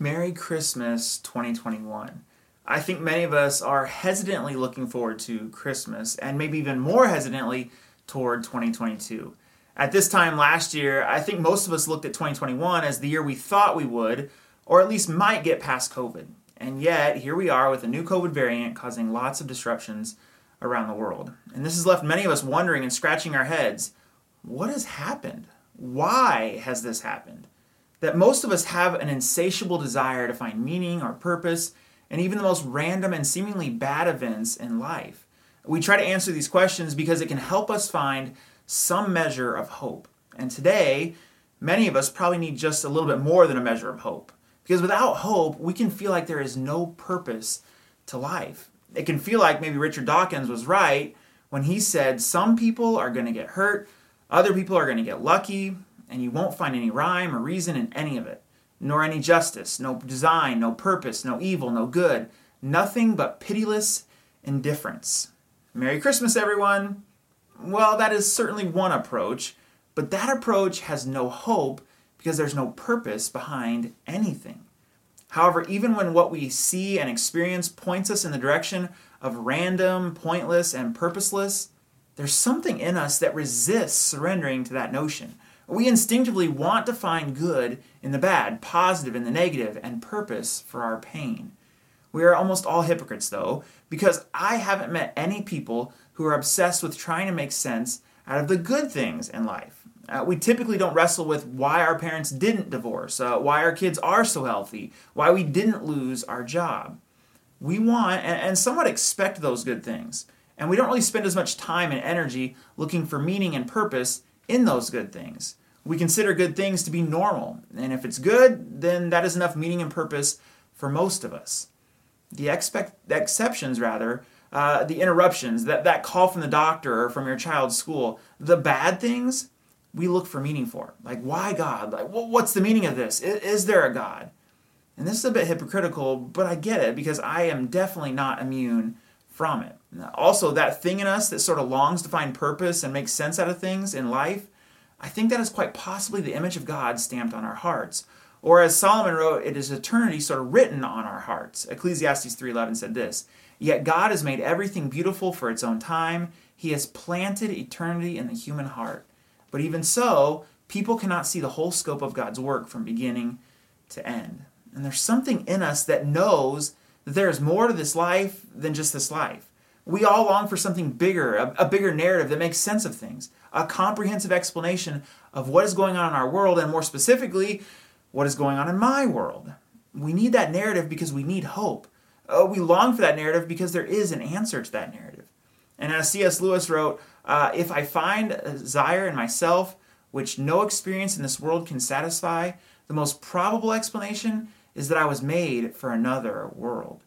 Merry Christmas 2021. I think many of us are hesitantly looking forward to Christmas and maybe even more hesitantly toward 2022. At this time last year, I think most of us looked at 2021 as the year we thought we would, or at least might get past COVID. And yet, here we are with a new COVID variant causing lots of disruptions around the world. And this has left many of us wondering and scratching our heads what has happened? Why has this happened? That most of us have an insatiable desire to find meaning or purpose in even the most random and seemingly bad events in life. We try to answer these questions because it can help us find some measure of hope. And today, many of us probably need just a little bit more than a measure of hope. Because without hope, we can feel like there is no purpose to life. It can feel like maybe Richard Dawkins was right when he said some people are going to get hurt, other people are going to get lucky, and you won't find any rhyme or reason in any of it, nor any justice, no design, no purpose, no evil, no good, nothing but pitiless indifference. Merry Christmas, everyone! Well, that is certainly one approach, but that approach has no hope because there's no purpose behind anything. However, even when what we see and experience points us in the direction of random, pointless, and purposeless, there's something in us that resists surrendering to that notion. We instinctively want to find good in the bad, positive in the negative, and purpose for our pain. We are almost all hypocrites, though, because I haven't met any people who are obsessed with trying to make sense out of the good things in life. Uh, we typically don't wrestle with why our parents didn't divorce, uh, why our kids are so healthy, why we didn't lose our job. We want and, and somewhat expect those good things. And we don't really spend as much time and energy looking for meaning and purpose in those good things. We consider good things to be normal, and if it's good, then that is enough meaning and purpose for most of us. The, expect, exceptions, rather, uh, the interruptions, that, that call from the doctor or from your child's school, the bad things, we look for meaning for. Like, why God? Like, what's the meaning of this? Is, is there a God? And this is a bit hypocritical, but I get it because I am definitely not immune from it. Also, that thing in us that sort of longs to find purpose and make sense out of things in life, I think that is quite possibly the image of God stamped on our hearts. Or as Solomon wrote, it is eternity sort of written on our hearts. Ecclesiastes 3:11 said this, "Yet God has made everything beautiful for its own time. He has planted eternity in the human heart. But even so, people cannot see the whole scope of God's work from beginning to end." And there's something in us that knows that there is more to this life than just this life. We all long for something bigger, a, a, bigger narrative that makes sense of things, a comprehensive explanation of what is going on in our world, and more specifically, what is going on in my world. We need that narrative because we need hope. Uh, we long for that narrative because there is an answer to that narrative. And as C.S. Lewis wrote, uh, if I find a desire in myself which no experience in this world can satisfy, the most probable explanation is that I was made for another world.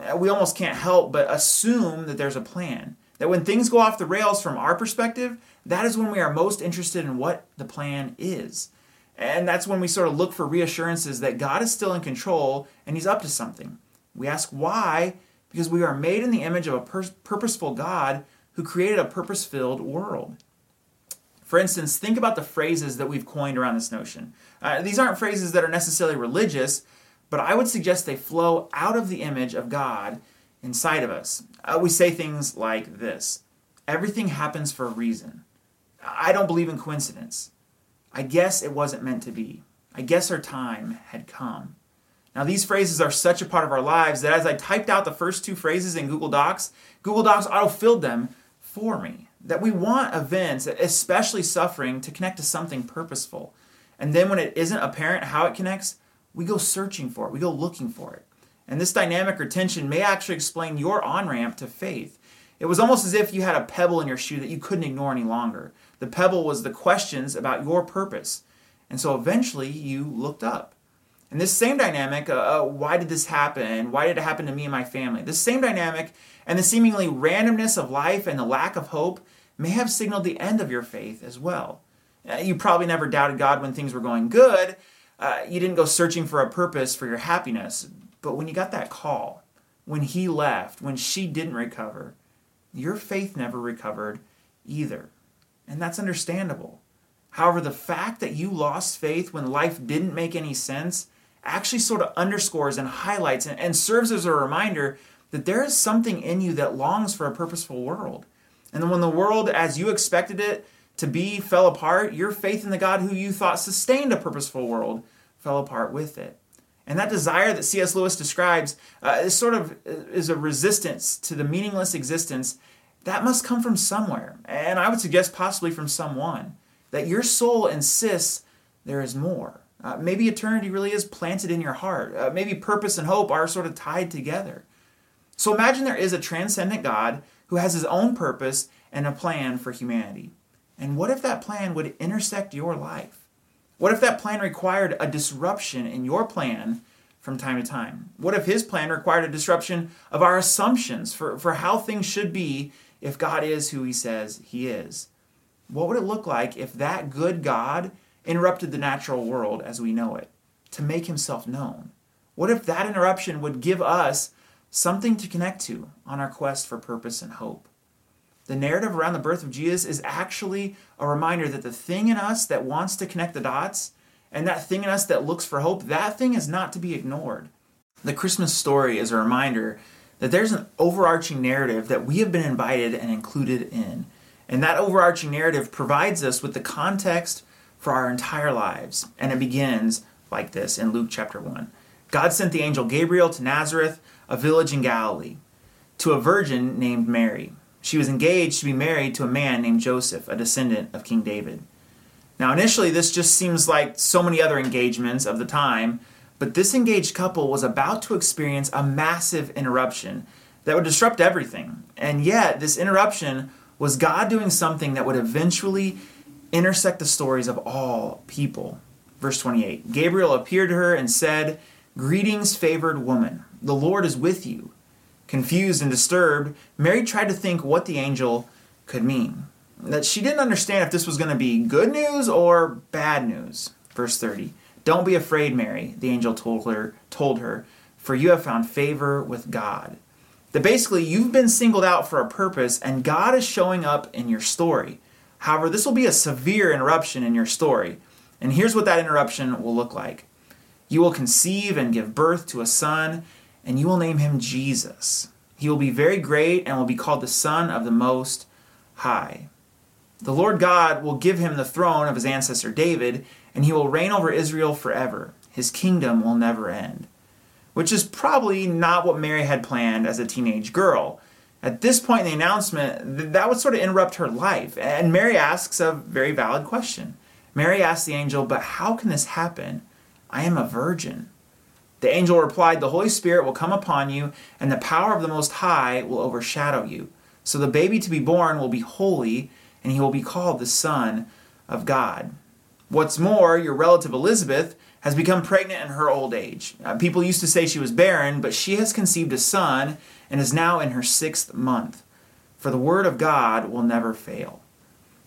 Uh, we almost can't help but assume that there's a plan. That when things go off the rails from our perspective, that is when we are most interested in what the plan is. And that's when we sort of look for reassurances that God is still in control and He's up to something. We ask why, because we are made in the image of a pur- purposeful God who created a purpose filled world. For instance, think about the phrases that we've coined around this notion. Uh, these aren't phrases that are necessarily religious, but I would suggest they flow out of the image of God inside of us. Uh, we say things like this Everything happens for a reason. I don't believe in coincidence. I guess it wasn't meant to be. I guess our time had come. Now, these phrases are such a part of our lives that as I typed out the first two phrases in Google Docs, Google Docs auto filled them for me. That we want events, especially suffering, to connect to something purposeful. And then when it isn't apparent how it connects, we go searching for it, we go looking for it. And this dynamic or tension may actually explain your on ramp to faith. It was almost as if you had a pebble in your shoe that you couldn't ignore any longer. The pebble was the questions about your purpose. And so eventually you looked up. And this same dynamic, uh, uh, why did this happen? Why did it happen to me and my family? This same dynamic and the seemingly randomness of life and the lack of hope may have signaled the end of your faith as well. Uh, you probably never doubted God when things were going good, uh, you didn't go searching for a purpose for your happiness. But when you got that call, when he left, when she didn't recover, your faith never recovered either. And that's understandable. However, the fact that you lost faith when life didn't make any sense actually sort of underscores and highlights and, and serves as a reminder that there is something in you that longs for a purposeful world. And when the world, as you expected it to be, fell apart, your faith in the God who you thought sustained a purposeful world fell apart with it. And that desire that C.S. Lewis describes uh, is sort of is a resistance to the meaningless existence that must come from somewhere. And I would suggest possibly from someone. That your soul insists there is more. Uh, maybe eternity really is planted in your heart. Uh, maybe purpose and hope are sort of tied together. So imagine there is a transcendent God who has his own purpose and a plan for humanity. And what if that plan would intersect your life? What if that plan required a disruption in your plan from time to time? What if his plan required a disruption of our assumptions for, for how things should be if God is who he says he is? What would it look like if that good God interrupted the natural world as we know it to make himself known? What if that interruption would give us something to connect to on our quest for purpose and hope? The narrative around the birth of Jesus is actually a reminder that the thing in us that wants to connect the dots and that thing in us that looks for hope, that thing is not to be ignored. The Christmas story is a reminder that there's an overarching narrative that we have been invited and included in. And that overarching narrative provides us with the context for our entire lives. And it begins like this in Luke chapter 1. God sent the angel Gabriel to Nazareth, a village in Galilee, to a virgin named Mary she was engaged to be married to a man named Joseph, a descendant of King David. Now, initially, this just seems like so many other engagements of the time, but this engaged couple was about to experience a massive interruption that would disrupt everything. And yet, this interruption was God doing something that would eventually intersect the stories of all people. Verse 28 Gabriel appeared to her and said, Greetings, favored woman, the Lord is with you. Confused and disturbed, Mary tried to think what the angel could mean. That she didn't understand if this was going to be good news or bad news. Verse 30. Don't be afraid, Mary, the angel told her, told her, for you have found favor with God. That basically you've been singled out for a purpose and God is showing up in your story. However, this will be a severe interruption in your story. And here's what that interruption will look like. You will conceive and give birth to a son, and you will name him Jesus. He will be very great and will be called the Son of the Most High. The Lord God will give him the throne of his ancestor David, and he will reign over Israel forever. His kingdom will never end. Which is probably not what Mary had planned as a teenage girl. At this point in the announcement, that would sort of interrupt her life. And Mary asks a very valid question. Mary asks the angel, But how can this happen? I am a virgin. The angel replied, The Holy Spirit will come upon you, and the power of the Most High will overshadow you. So the baby to be born will be holy, and he will be called the Son of God. What's more, your relative Elizabeth has become pregnant in her old age. Uh, people used to say she was barren, but she has conceived a son and is now in her sixth month. For the word of God will never fail.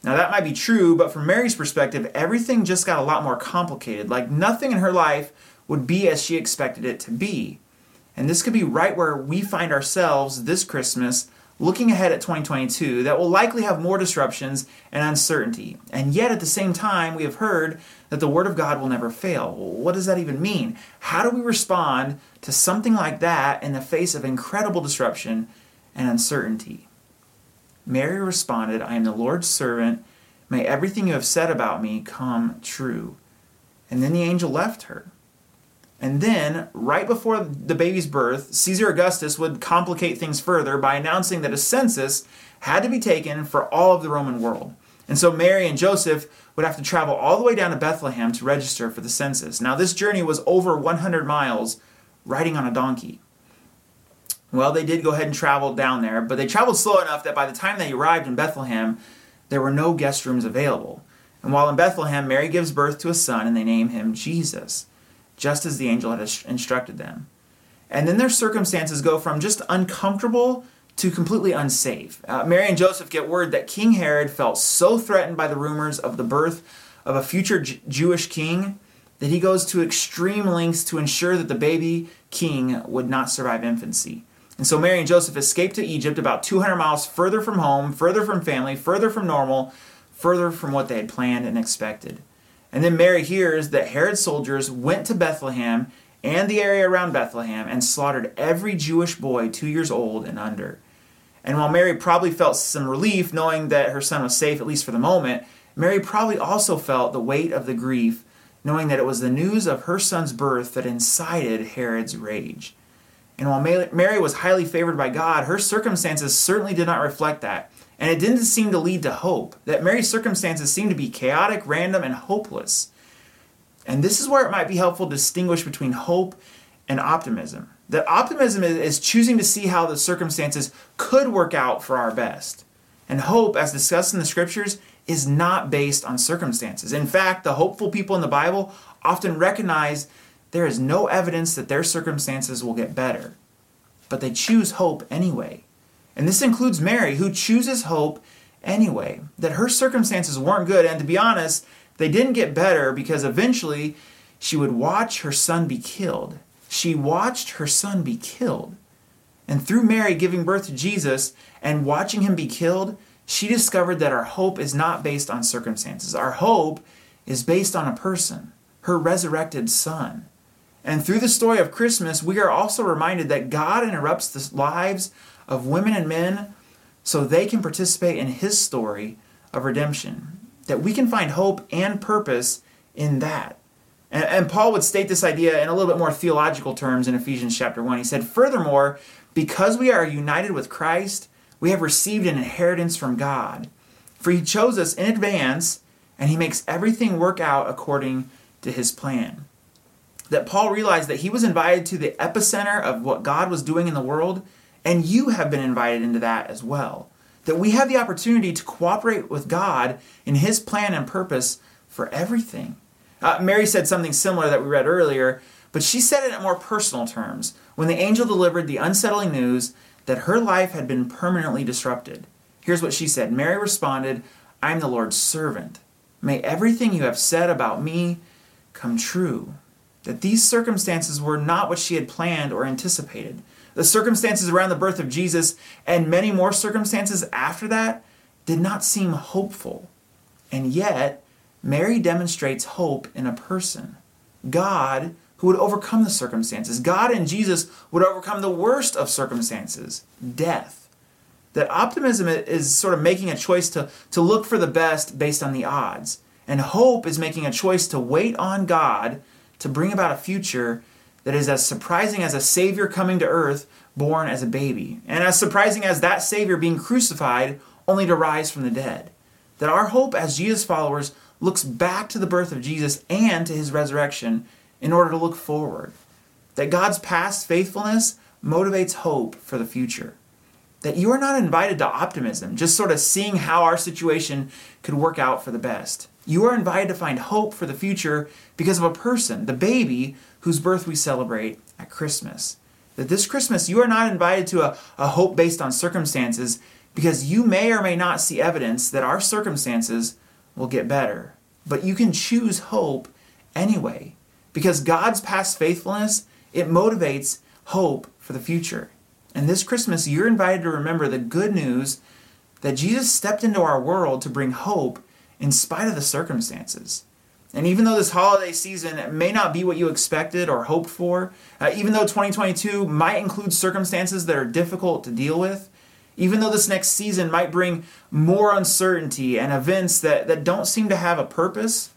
Now, that might be true, but from Mary's perspective, everything just got a lot more complicated. Like nothing in her life would be as she expected it to be. And this could be right where we find ourselves this Christmas looking ahead at 2022 that will likely have more disruptions and uncertainty. And yet at the same time, we have heard that the Word of God will never fail. what does that even mean? How do we respond to something like that in the face of incredible disruption and uncertainty? Mary responded, I am the Lord's servant. May everything you have said about me come true. And then the angel left her. And then, right before the baby's birth, Caesar Augustus would complicate things further by announcing that a census had to be taken for all of the Roman world. And so Mary and Joseph would have to travel all the way down to Bethlehem to register for the census. Now, this journey was over 100 miles riding on a donkey. Well, they did go ahead and travel down there, but they traveled slow enough that by the time they arrived in Bethlehem, there were no guest rooms available. And while in Bethlehem, Mary gives birth to a son and they name him Jesus just as the angel had instructed them. And then their circumstances go from just uncomfortable to completely unsafe. Uh, Mary and Joseph get word that King Herod felt so threatened by the rumors of the birth of a future J- Jewish king that he goes to extreme lengths to ensure that the baby king would not survive infancy. And so Mary and Joseph escape to Egypt about 200 miles further from home, further from family, further from normal, further from what they had planned and expected. And then Mary hears that Herod's soldiers went to Bethlehem and the area around Bethlehem and slaughtered every Jewish boy two years old and under. And while Mary probably felt some relief knowing that her son was safe, at least for the moment, Mary probably also felt the weight of the grief knowing that it was the news of her son's birth that incited Herod's rage. And while Mary was highly favored by God, her circumstances certainly did not reflect that. And it didn't seem to lead to hope. That Mary's circumstances seemed to be chaotic, random, and hopeless. And this is where it might be helpful to distinguish between hope and optimism. That optimism is choosing to see how the circumstances could work out for our best. And hope, as discussed in the scriptures, is not based on circumstances. In fact, the hopeful people in the Bible often recognize there is no evidence that their circumstances will get better, but they choose hope anyway. And this includes Mary, who chooses hope anyway, that her circumstances weren't good, and to be honest, they didn't get better because eventually she would watch her son be killed. She watched her son be killed. And through Mary giving birth to Jesus and watching him be killed, she discovered that our hope is not based on circumstances. Our hope is based on a person, her resurrected son. And through the story of Christmas, we are also reminded that God interrupts the lives of women and men so they can participate in his story of redemption. That we can find hope and purpose in that. And, and, Paul would state this idea in a little bit more theological terms in Ephesians chapter 1. He said, Furthermore, because we are united with Christ, we have received an inheritance from God. For he chose us in advance, and he makes everything work out according to his plan. That Paul realized that he was invited to the epicenter of what God was doing in the world, and you have been invited into that as well. That we have the opportunity to cooperate with God in his plan and purpose for everything. Uh, Mary said something similar that we read earlier, but she said it in more personal terms when the angel delivered the unsettling news that her life had been permanently disrupted. Here's what she said Mary responded, I am the Lord's servant. May everything you have said about me come true. That these circumstances were not what she had planned or anticipated. The circumstances around the birth of Jesus and many more circumstances after that did not seem hopeful. And yet, Mary demonstrates hope in a person God who would overcome the circumstances. God and Jesus would overcome the worst of circumstances death. That optimism is sort of making a choice to, to look for the best based on the odds. And hope is making a choice to wait on God to bring about a future that is as surprising as a Savior coming to earth born as a baby, and as surprising as that Savior being crucified only to rise from the dead. That our hope as Jesus followers looks back to the birth of Jesus and to his resurrection in order to look forward. That God's past faithfulness motivates hope for the future. That you are not invited to optimism, just sort of seeing how our situation could work out for the best. You are invited to find hope for the future because of a person, the baby whose birth we celebrate at Christmas. That this Christmas you are not invited to a, a hope based on circumstances because you may or may not see evidence that our circumstances will get better. But you can choose hope anyway because God's past faithfulness, it motivates hope for the future. And this Christmas, you're invited to remember the good news that Jesus stepped into our world to bring hope in spite of the circumstances. And even though this holiday season may not be what you expected or hoped for, uh, even though 2022 might include circumstances that are difficult to deal with, even though this next season might bring more uncertainty and events that, that don't seem to have a purpose,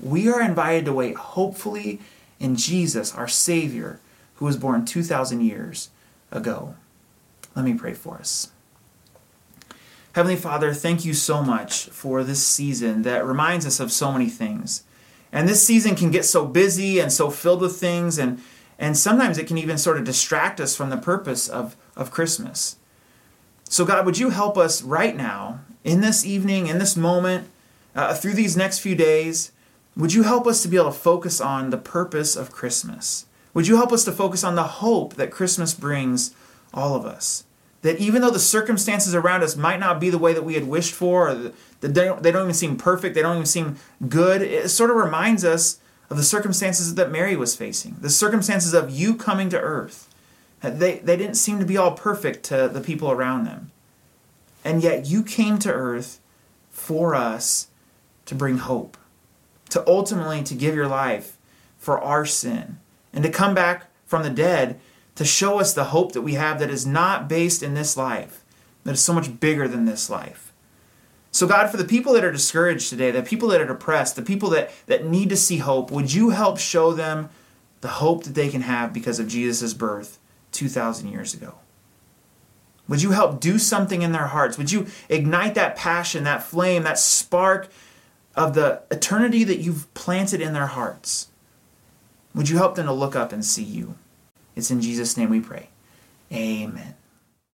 we are invited to wait hopefully in Jesus, our Savior, who was born 2,000 years ago. Let me pray for us. Heavenly Father, thank you so much for this season that reminds us of so many things. And this season can get so busy and so filled with things, and, and sometimes it can even sort of distract us from the purpose of, of Christmas. So, God, would you help us right now, in this evening, in this moment, uh, through these next few days, would you help us to be able to focus on the purpose of Christmas? Would you help us to focus on the hope that Christmas brings all of us? That even though the circumstances around us might not be the way that we had wished for, or that they don't, they don't even seem perfect, they don't even seem good, it sort of reminds us of the circumstances that Mary was facing, the circumstances of you coming to earth. They, they didn't seem to be all perfect to the people around them. And yet you came to earth for us to bring hope to ultimately to give your life for our sin and to come back from the dead to show us the hope that we have that is not based in this life, that is so much bigger than this life. So, God, for the people that are discouraged today, the people that are depressed, the people that, that need to see hope, would you help show them the hope that they can have because of Jesus' birth 2,000 years ago? Would you help do something in their hearts? Would you ignite that passion, that flame, that spark of the eternity that you've planted in their hearts? Would you help them to look up and see you? It's in Jesus' name we pray. Amen.